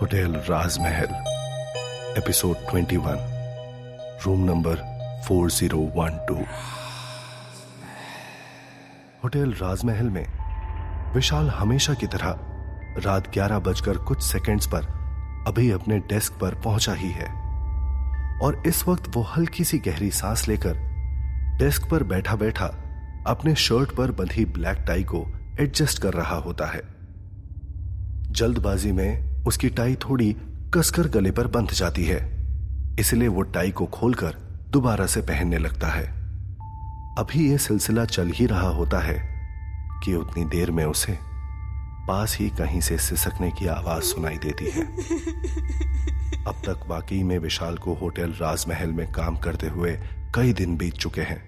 Hotel राजमहल, episode 21 room number 4012 hotel राजमहल में विशाल हमेशा की तरह रात ग्यारह बजकर कुछ सेकंड्स पर अभी अपने डेस्क पर पहुँचा ही है। और इस वक्त वो हल्की सी गहरी सांस लेकर डेस्क पर बैठा बैठा अपने शर्ट पर बंधी ब्लैक टाई को एडजस्ट कर रहा होता है। जल्दबाजी में उसकी टाई थोड़ी कसकर गले पर बंध जाती है, इसलिए वो टाई को खोलकर दोबारा से पहनने लगता है। अभी यह सिलसिला चल ही रहा होता है कि उतनी देर में उसे पास ही कहीं से सिसकने की आवाज़ सुनाई देती है। अब तक वाकई में विशाल को होटल राजमहल में काम करते हुए कई दिन बीत चुके हैं,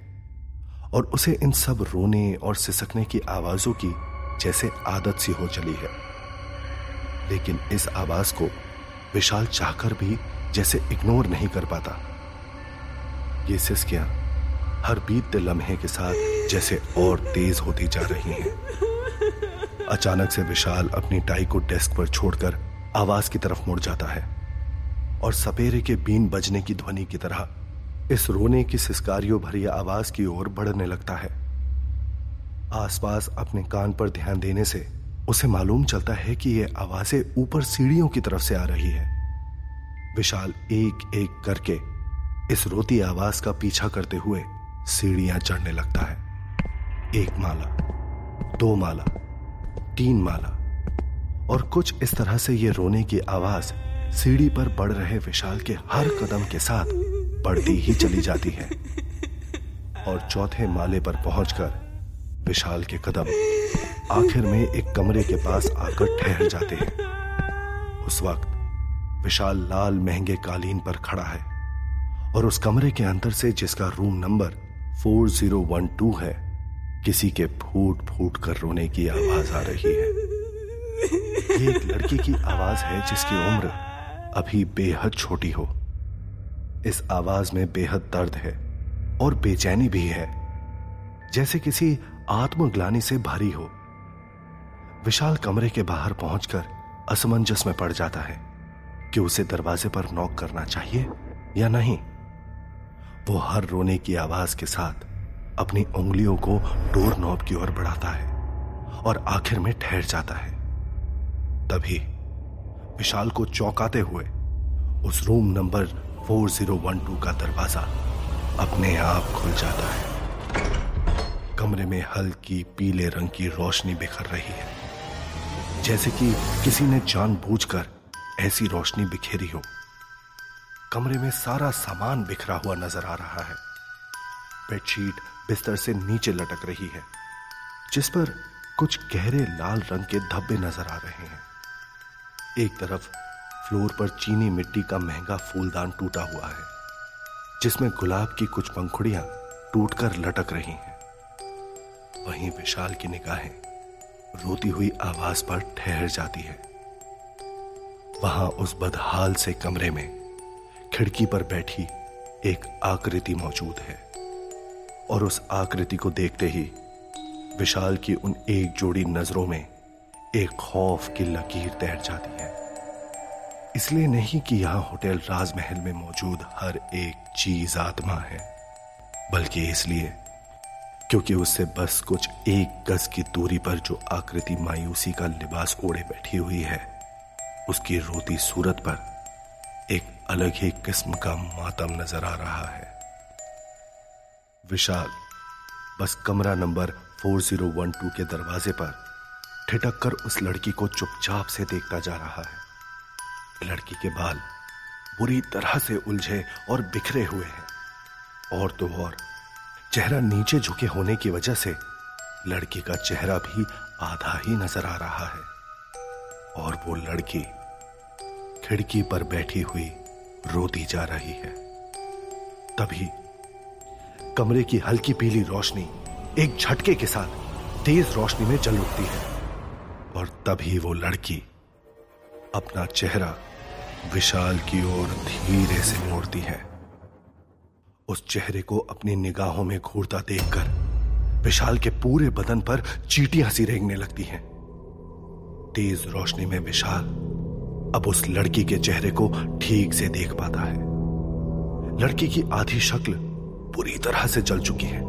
और उसे इन सब रोने और सिसकने की आवाजों की जैसे आदत सी हो चली है। लेकिन इस आवाज़ को विशाल चाहकर भी जैसे इग्नोर नहीं कर पाता। ये सिस्कियाँ हर बीतते लम्हे के साथ जैसे और तेज होती जा रही हैं। अचानक से विशाल अपनी टाई को डेस्क पर छोड़कर आवाज़ की तरफ़ मुड़ जाता है और सपेरे के बीन बजने की ध्वनि की तरह इस रोने की सिस्कारियों भरी आवाज़ की ओर बढ़ने लगता है। आसपास अपने कान पर ध्यान देने से उसे मालूम चलता है कि यह आवाज़ें ऊपर सीढ़ियों की तरफ़ से आ रही है। विशाल एक एक करके इस रोती आवाज़ का पीछा करते हुए सीढ़ियाँ चढ़ने लगता है। एक माला, दो माला, तीन माला और कुछ इस तरह से यह रोने की आवाज़ सीढ़ी पर बढ़ रहे विशाल के हर कदम के साथ बढ़ती ही चली जाती है। और चौथे माले पर पहुंचकर विशाल के कदम आखिर में एक कमरे के पास आकर ठहर जाते हैं। उस वक्त विशाल लाल महँगे कालीन पर खड़ा है और उस कमरे के अंदर से जिसका रूम नंबर 4012 है, किसी के फूट फूट कर रोने की आवाज़ आ रही है। ये एक लड़की की आवाज़ है जिसकी उम्र अभी बेहद छोटी हो। इस आवाज़ में बेहद दर्द है और बेचैनी भी है। जैसे किसी आत्मग्लानी से भरी हो। विशाल कमरे के बाहर पहुंचकर असमंजस में पड़ जाता है कि उसे दरवाजे पर नॉक करना चाहिए या नहीं। वो हर रोने की आवाज़ के साथ अपनी उंगलियों को डोर नॉब की ओर बढ़ाता है और आखिर में ठहर जाता है। तभी विशाल को चौंकाते हुए उस रूम नंबर 4012 का दरवाज़ा अपने आप खुल जाता है। कमरे में हल्की पीले रंग की रोशनी बिखर रही है। जैसे कि किसी ने जानबूझकर ऐसी रोशनी बिखेरी हो। कमरे में सारा सामान बिखरा हुआ नज़र आ रहा है। बेडशीट बिस्तर से नीचे लटक रही है, जिस पर कुछ गहरे लाल रंग के धब्बे नज़र आ रहे हैं। एक तरफ़ फ्लोर पर चीनी मिट्टी का महँगा फूलदान टूटा हुआ है, जिसमें गुलाब की कुछ पंखुड़ियाँ टूटकर लटक रही हैं। वहीं विशाल की निगाहें रोती हुई आवाज़ पर ठहर जाती है। वहाँ उस बदहाल से कमरे में खिड़की पर बैठी एक आकृति मौजूद है और उस आकृति को देखते ही विशाल की उन एक जोड़ी नज़रों में एक खौफ की लकीर तैर जाती है। इसलिए नहीं कि यहाँ होटल राजमहल में मौजूद हर एक चीज़ आत्मा है, बल्कि इसलिए क्योंकि उससे बस कुछ एक गज की दूरी पर जो आकृति मायूसी का लिबास ओढ़े बैठी हुई है, उसकी रोती सूरत पर एक अलग ही किस्म का मातम नज़र आ रहा है। विशाल, बस कमरा नंबर 4012 के दरवाजे पर ठिटक कर उस लड़की को चुपचाप से देखता जा रहा है। लड़की के बाल बुरी तरह से उलझे और बिखरे हुए हैं। और तो और चेहरा नीचे झुके होने की वजह से लड़की का चेहरा भी आधा ही नज़र आ रहा है। और वो लड़की खिड़की पर बैठी हुई रोती जा रही है। तभी कमरे की हल्की पीली रोशनी एक झटके के साथ तेज रोशनी में जल उठती है। और तभी वो लड़की अपना चेहरा विशाल की ओर धीरे से मोड़ती है। उस चेहरे को अपनी निगाहों में घूरता देखकर, विशाल के पूरे बदन पर चीटियाँ सी रेंगने लगती हैं। तेज रोशनी में विशाल अब उस लड़की के चेहरे को ठीक से देख पाता है। लड़की की आधी शक्ल पूरी तरह से जल चुकी है।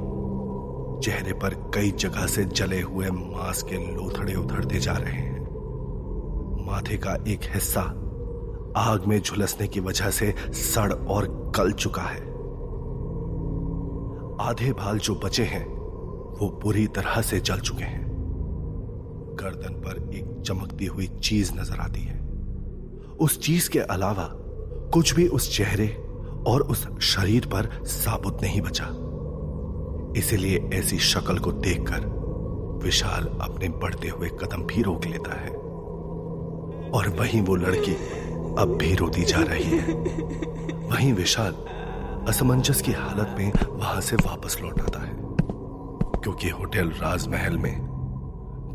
चेहरे पर कई जगह से जले हुए मांस के लोथड़े उधड़ते जा रहे हैं। माथे का एक हिस्सा आग में झुलसने की वजह से सड़ और गल चुका है। आधे भाल जो बचे हैं, वो बुरी तरह से जल चुके हैं। गर्दन पर एक चमकती हुई चीज़ नज़र आती है। उस चीज़ के अलावा कुछ भी उस चेहरे और उस शरीर पर साबुत नहीं बचा। इसलिए ऐसी शक्ल को देखकर विशाल अपने बढ़ते हुए कदम भी रोक लेता है। और वहीं वो लड़की अब भी रोती जा रही है। वहीं विशाल असमंजस की हालत में वहाँ से वापस लौट आता है। क्योंकि होटल राजमहल में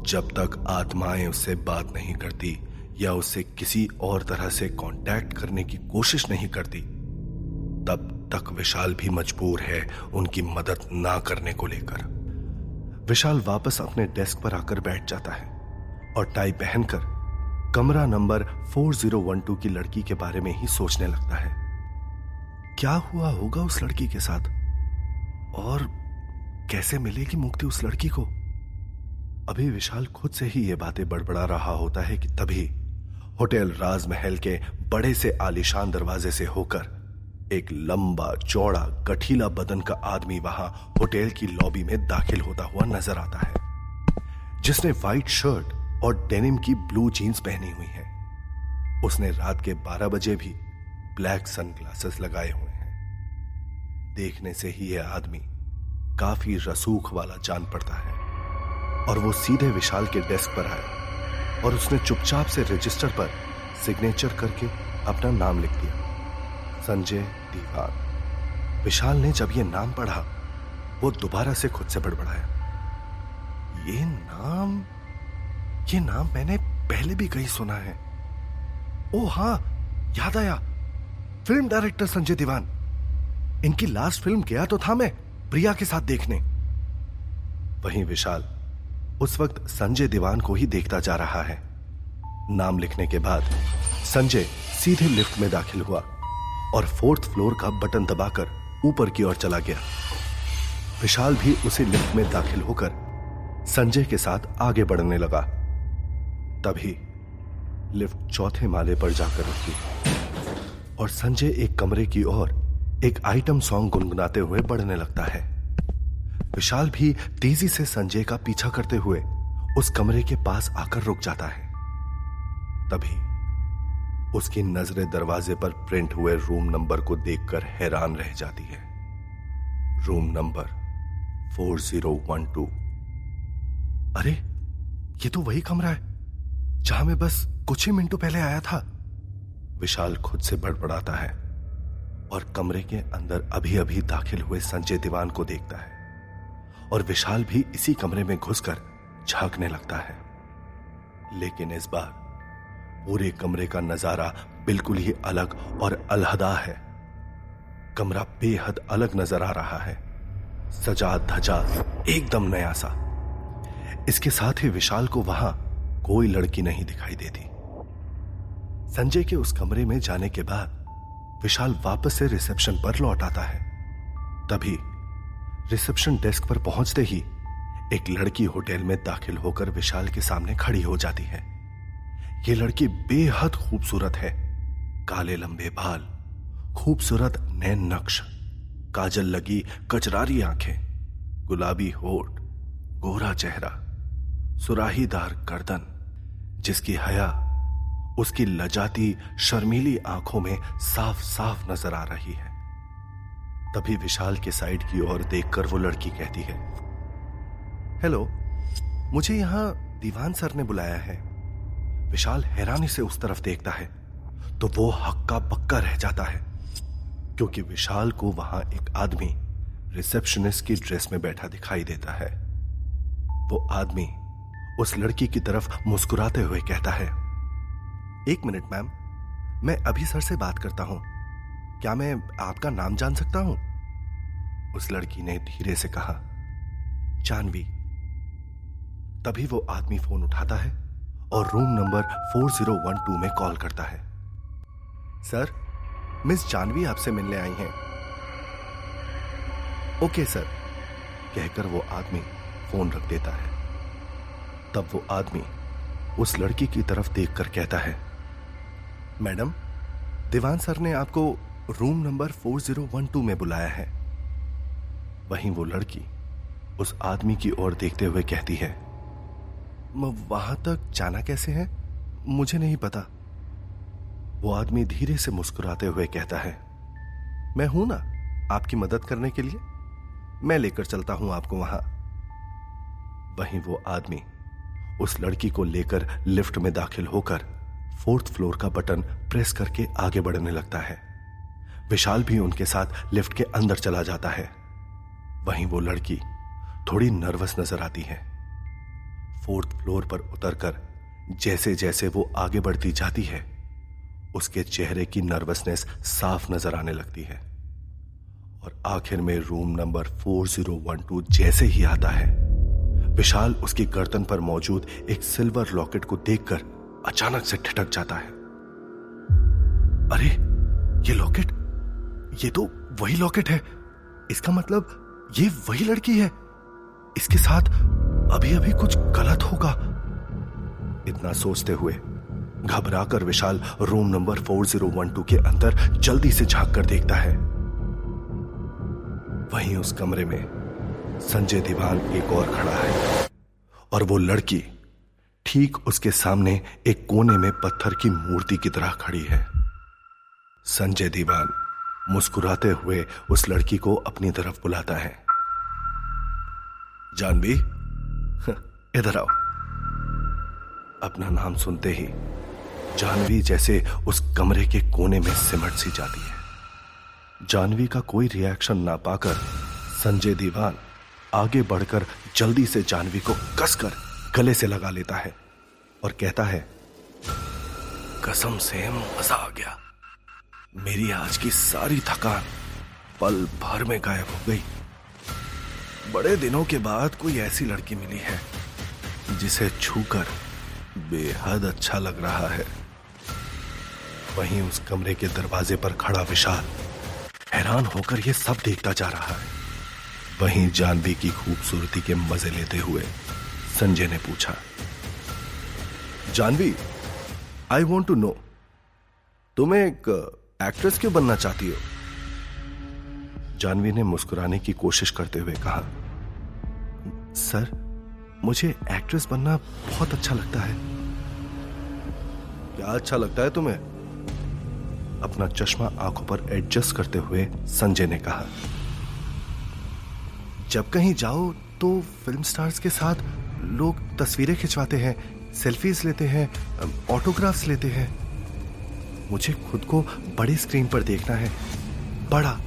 जब तक आत्माएँ उससे बात नहीं करती या उससे किसी और तरह से कांटेक्ट करने की कोशिश नहीं करती, तब तक विशाल भी मजबूर है उनकी मदद ना करने को लेकर। विशाल वापस अपने डेस्क पर आकर बैठ जाता है और टाई पहनकर कमरा नंबर 4012 की लड़की के बारे में ही सोचने लगता है। क्या हुआ होगा उस लड़की के साथ? और कैसे मिलेगी मुक्ति उस लड़की को? अभी विशाल खुद से ही ये बातें बड़बड़ा रहा होता है कि तभी होटल राजमहल के बड़े से आलिशान दरवाजे से होकर एक लंबा, चौड़ा गठीला बदन का आदमी वहाँ होटल की लॉबी में दाखिल होता हुआ नज़र आता है, जिसने व्हाइट शर्ट और डेनिम की ब्लू जीन्स पहनी हुई है। उसने रात के 12 बजे भी ब्लैक सनग्लासेस लगाए हुए हैं। देखने से ही यह आदमी काफ़ी रसूख वाला जान पड़ता है। और वो सीधे विशाल के डेस्क पर आया और उसने चुपचाप से रजिस्टर पर सिग्नेचर करके अपना नाम लिख दिया। संजय दीवान। विशाल ने जब यह नाम पढ़ा, वो दोबारा से खुद से बड़बड़ाया। ये नाम ये नाम मैंने पहले भी कहीं सुना है। ओ हाँ याद आया। Film director Sanjay Diwan. इनकी लास्ट फ़िल्म गया तो था मैं, प्रिया के साथ देखने। वहीं विशाल, उस वक्त संजय दीवान को ही देखता जा रहा है। नाम लिखने के बाद, संजय सीधे लिफ्ट में दाखिल हुआ और फोर्थ फ्लोर का बटन दबाकर ऊपर की ओर चला गया। विशाल भी उसी लिफ्ट में दाखिल होकर संजय के साथ आगे बढ़ने लगा। तभी लिफ्ट चौथे माले पर जाकर रुकी। और संजय एक कमरे की ओर एक आइटम सॉन्ग गुनगुनाते हुए बढ़ने लगता है। विशाल भी तेज़ी से संजय का पीछा करते हुए उस कमरे के पास आकर रुक जाता है। तभी उसकी नज़रें दरवाजे पर प्रिंट हुए रूम नंबर को देखकर हैरान रह जाती है। रूम नंबर 4012 अरे, ये तो वही कमरा है, जहाँ मैं बस कुछ ही मिनटों पहले आया था। विशाल खुद से बड़बड़ाता है और कमरे के अंदर अभी अभी दाखिल हुए संजय दीवान को देखता है और विशाल भी इसी कमरे में घुसकर झांकने लगता है। लेकिन इस बार पूरे कमरे का नज़ारा बिल्कुल ही अलग और अलहदा है। कमरा बेहद अलग नज़र आ रहा है। सजा धजा एकदम नया सा। इसके साथ ही विशाल को वहाँ कोई लड़की नहीं दिखाई देती। संजय के उस कमरे में जाने के बाद विशाल वापस से रिसेप्शन पर लौट आता है। तभी रिसेप्शन डेस्क पर पहुँचते ही एक लड़की होटल में दाखिल होकर विशाल के सामने खड़ी हो जाती है। यह लड़की बेहद खूबसूरत है। काले लंबे बाल, खूबसूरत नैन नक्श, काजल लगी कचरारी आँखें, गुलाबी होठ, गोरा चेहरा, सुराहीदार गर्दन, जिसकी हया उसकी लजाती, शर्मीली आँखों में साफ़ साफ़ नज़र आ रही है। तभी विशाल के साइड की ओर देखकर वो लड़की कहती है, हेलो, मुझे यहाँ दीवान सर ने बुलाया है। विशाल हैरानी से उस तरफ़ देखता है तो वो हक्का पक्का रह जाता है, क्योंकि विशाल को वहाँ एक आदमी रिसेप्शनिस्ट की ड्रेस में बैठा दिखाई देता है। वो आदमी उस लड़की की तरफ़ मुस्कुराते हुए कहता है एक मिनट, मैम। मैं अभी सर से बात करता हूँ। क्या मैं आपका नाम जान सकता हूँ? उस लड़की ने धीरे से कहा, जानवी। तभी वो आदमी फ़ोन उठाता है और रूम नंबर 4012 में कॉल करता है। सर, मिस जानवी आपसे मिलने आई हैं। ओके, सर, कहकर वो आदमी फ़ोन रख देता है। तब वो आदमी उस लड़की की तरफ़ देखकर कहता है मैडम, दीवान सर ने आपको रूम नंबर 4012 में बुलाया है। वहीं वो लड़की उस आदमी की ओर देखते हुए कहती है वहाँ तक जाना कैसे है? मुझे नहीं पता। वो आदमी धीरे से मुस्कुराते हुए कहता है, मैं हूँ ना, आपकी मदद करने के लिए। मैं लेकर चलता हूँ आपको वहाँ। वहीं वो आदमी उस लड़की को लेकर लिफ्ट में दाखिल होकर फोर्थ फ्लोर का बटन प्रेस करके आगे बढ़ने लगता है। विशाल भी उनके साथ लिफ्ट के अंदर चला जाता है। वहीं वो लड़की थोड़ी नर्वस नज़र आती है। फोर्थ फ्लोर पर उतरकर जैसे जैसे वो आगे बढ़ती जाती है, उसके चेहरे की नर्वसनेस साफ़ नज़र आने लगती है। और आखिर में रूम नंबर 4012 जैसे ही आता है, विशाल उसकी गर्दन पर मौजूद एक सिल्वर लॉकेट को देखकर अचानक से ठिठक जाता है। अरे, ये लॉकेट? ये तो वही लॉकेट है। इसका मतलब ये वही लड़की है। इसके साथ अभी अभी कुछ गलत होगा। इतना सोचते हुए घबराकर विशाल रूम नंबर 4012 के अंदर जल्दी से झाँक कर देखता है। वहीं उस कमरे में संजय दीवान एक और खड़ा है और वो लड़की ठीक उसके सामने एक कोने में पत्थर की मूर्ति की तरह खड़ी है। संजय दीवान मुस्कुराते हुए उस लड़की को अपनी तरफ़ बुलाता है। जानवी? इधर आओ। अपना नाम सुनते ही जानवी जैसे उस कमरे के कोने में सिमट सी जाती है। जानवी का कोई रिएक्शन ना पाकर संजय दीवान आगे बढ़कर जल्दी से जानवी को कसकर गले से लगा लेता है और कहता है, कसम से मज़ा आ गया। मेरी आज की सारी थकान पल भर में गायब हो गई। बड़े दिनों के बाद कोई ऐसी लड़की मिली है जिसे छूकर बेहद अच्छा लग रहा है। वहीं उस कमरे के दरवाजे पर खड़ा विशाल हैरान होकर यह सब देखता जा रहा है। वहीं जानवी की खूबसूरती के मज़े लेते हुए संजय ने पूछा। Janhvi I want to know तुम्हें एक एक्ट्रेस क्यों बनना चाहती हो? जानवी ने मुस्कुराने की कोशिश करते हुए कहा, सर, मुझे एक्ट्रेस बनना बहुत अच्छा लगता है। क्या अच्छा लगता है तुम्हें? अपना चश्मा आँखों पर एडजस्ट करते हुए संजय ने कहा, जब कहीं जाओ तो फ़िल्म स्टार्स के साथ लोग तस्वीरें खिंचवाते हैं सेल्फीज लेते हैं ऑटोग्राफ्स लेते हैं। मुझे खुद को बड़ी स्क्रीन पर देखना है। बड़ा,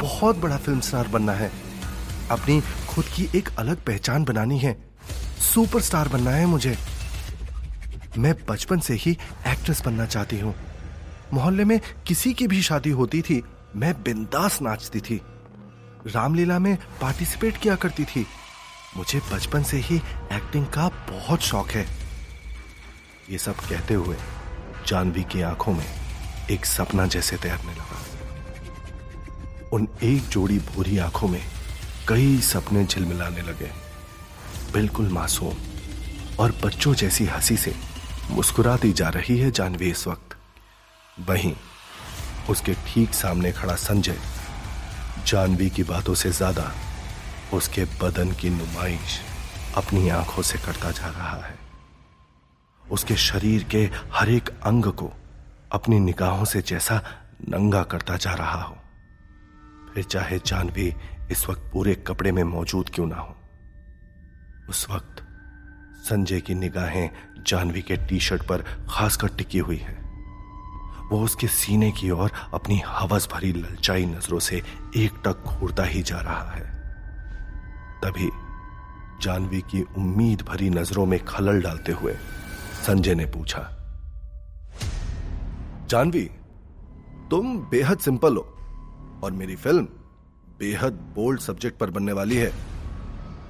बहुत बड़ा फ़िल्म स्टार बनना है। अपनी खुद की एक अलग पहचान बनानी है। सुपरस्टार बनना है मुझे। मैं बचपन से ही एक्ट्रेस बनना चाहती हूँ। मोहल्ले में किसी की भी शादी होती थी, मैं बिंदास नाचती थी। रामलीला में पार्टिसिपेट किया करती थी। मुझे बचपन से ही एक्टिंग का बहुत शौक है। ये सब कहते हुए जानवी की आँखों में एक सपना जैसे तैरने लगा। उन एक जोड़ी भूरी आँखों में कई सपने झिलमिलाने लगे। बिल्कुल मासूम और बच्चों जैसी हँसी से मुस्कुराती जा रही है जानवी इस वक्त। वहीं उसके ठीक सामने खड़ा संजय जानवी की बातों से ज़्यादा उसके बदन की नुमाइश अपनी आँखों से करता जा रहा है। उसके शरीर के हर एक अंग को अपनी निगाहों से जैसा नंगा करता जा रहा हो। फिर चाहे जानवी इस वक्त पूरे कपड़े में मौजूद क्यों ना हो। उस वक्त संजय की निगाहें जानवी के टी शर्ट पर खासकर टिकी हुई है। वो उसके सीने की ओर अपनी हवस भरी ललचाई नज़रों से एक टक घूरता ही जा रहा है। तभी जानवी की उम्मीद भरी नज़रों में खलल डालते हुए संजय ने पूछा, जानवी, तुम बेहद सिंपल हो और मेरी फ़िल्म बेहद बोल्ड सब्जेक्ट पर बनने वाली है।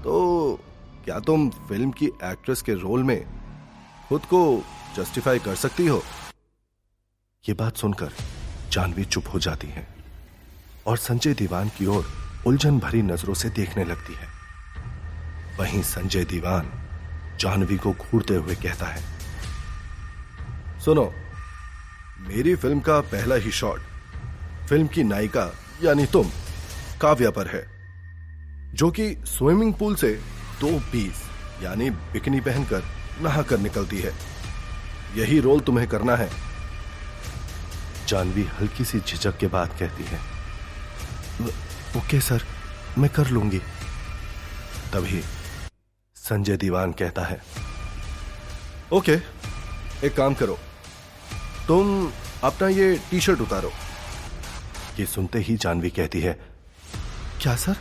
तो क्या तुम फ़िल्म की एक्ट्रेस के रोल में खुद को जस्टिफाई कर सकती हो? यह बात सुनकर जानवी चुप हो जाती है और संजय दीवान की ओर उलझन भरी नज़रों से देखने लगती है। वहीं संजय दीवान जानवी को घूरते हुए कहता है, सुनो, मेरी फ़िल्म का पहला ही शॉट, फ़िल्म की नायिका यानी तुम, काव्या पर है, जो कि स्विमिंग पूल से दो पीस, यानी बिकनी पहनकर नहाकर निकलती है। यही रोल तुम्हें करना है। जानवी हल्की सी झिझक के बाद कहती है ओके सर, मैं कर लूँगी। तभी संजय दीवान कहता है। ओके, एक काम करो। तुम अपना ये टी शर्ट उतारो। ये सुनते ही जानवी कहती है, क्या सर?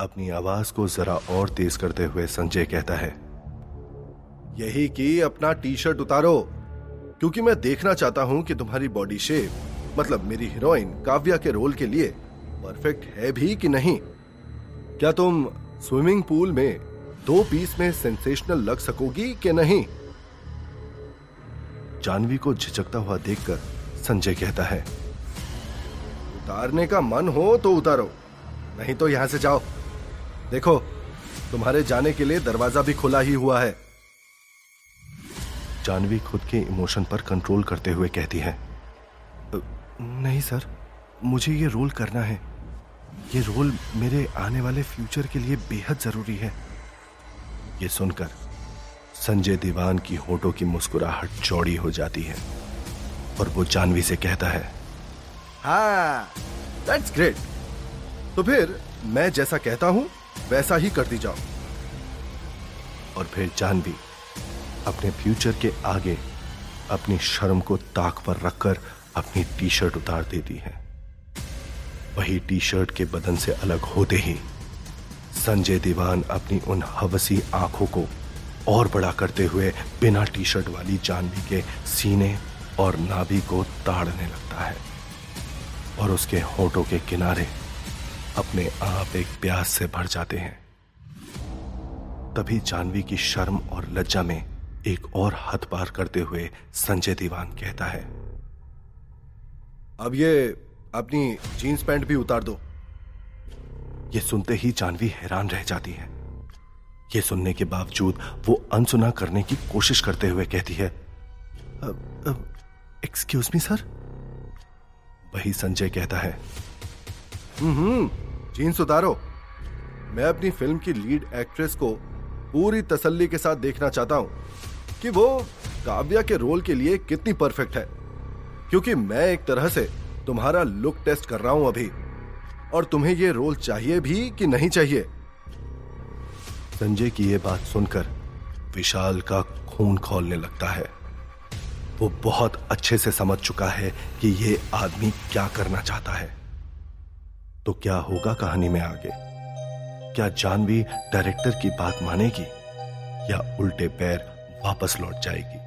अपनी आवाज़ को जरा और तेज करते हुए संजय कहता है, यही कि अपना टी शर्ट उतारो, क्योंकि मैं देखना चाहता हूँ कि तुम्हारी बॉडी शेप मतलब मेरी हीरोइन काव्या के रोल के लिए परफेक्ट है भी कि नहीं। क्या तुम स्विमिंग पूल में दो पीस में सेंसेशनल लग सकोगी कि नहीं? जानवी को झिझकता हुआ देखकर संजय कहता है, उतारने का मन हो तो उतारो, नहीं तो यहाँ से जाओ। देखो, तुम्हारे जाने के लिए दरवाज़ा भी खुला ही हुआ है। जानवी खुद के इमोशन पर कंट्रोल करते हुए कहती है नहीं सर, मुझे ये रोल करना है। ये रोल मेरे आने वाले फ्यूचर के लिए बेहद ज़रूरी है। ये सुनकर संजय दीवान की होठों की मुस्कुराहट चौड़ी हो जाती है और वो जानवी से कहता है हाँ दैट्स ग्रेट तो फिर मैं जैसा कहता हूँ वैसा ही करती जाओ। और फिर जानवी अपने फ्यूचर के आगे अपनी शर्म को ताक पर रखकर अपनी टी शर्ट उतार देती है। वही टी शर्ट के बदन से अलग होते ही संजय दीवान अपनी उन हवसी आँखों को और बड़ा करते हुए बिना टी शर्ट वाली जानवी के सीने और नाभि को ताड़ने लगता है और उसके होठों के किनारे अपने आप एक प्यास से भर जाते हैं। तभी जानवी की शर्म और लज्जा में एक और हद पार करते हुए संजय दीवान कहता है, अब ये अपनी जीन्स पैंट भी उतार दो। ये सुनते ही जानवी हैरान रह जाती है। ये सुनने के बावजूद वो अनसुना करने की कोशिश करते हुए कहती है एक्सक्यूज मी सर वही संजय कहता है हम्म जीन्स उतारो। मैं अपनी फ़िल्म की लीड एक्ट्रेस को पूरी तसल्ली के साथ देखना चाहता हूँ कि वो काव्या के रोल के लिए कितनी परफेक्ट है, क्योंकि मैं एक तरह से तुम्हारा लुक टेस्ट कर रहा हूँ अभी। और तुम्हें ये रोल चाहिए भी कि नहीं चाहिए? संजय की ये बात सुनकर विशाल का खून खोलने लगता है। वो बहुत अच्छे से समझ चुका है कि ये आदमी क्या करना चाहता है। तो क्या होगा कहानी में आगे? क्या जानवी डायरेक्टर की बात मानेगी या उल्टे पैर वापस लौट जाएगी?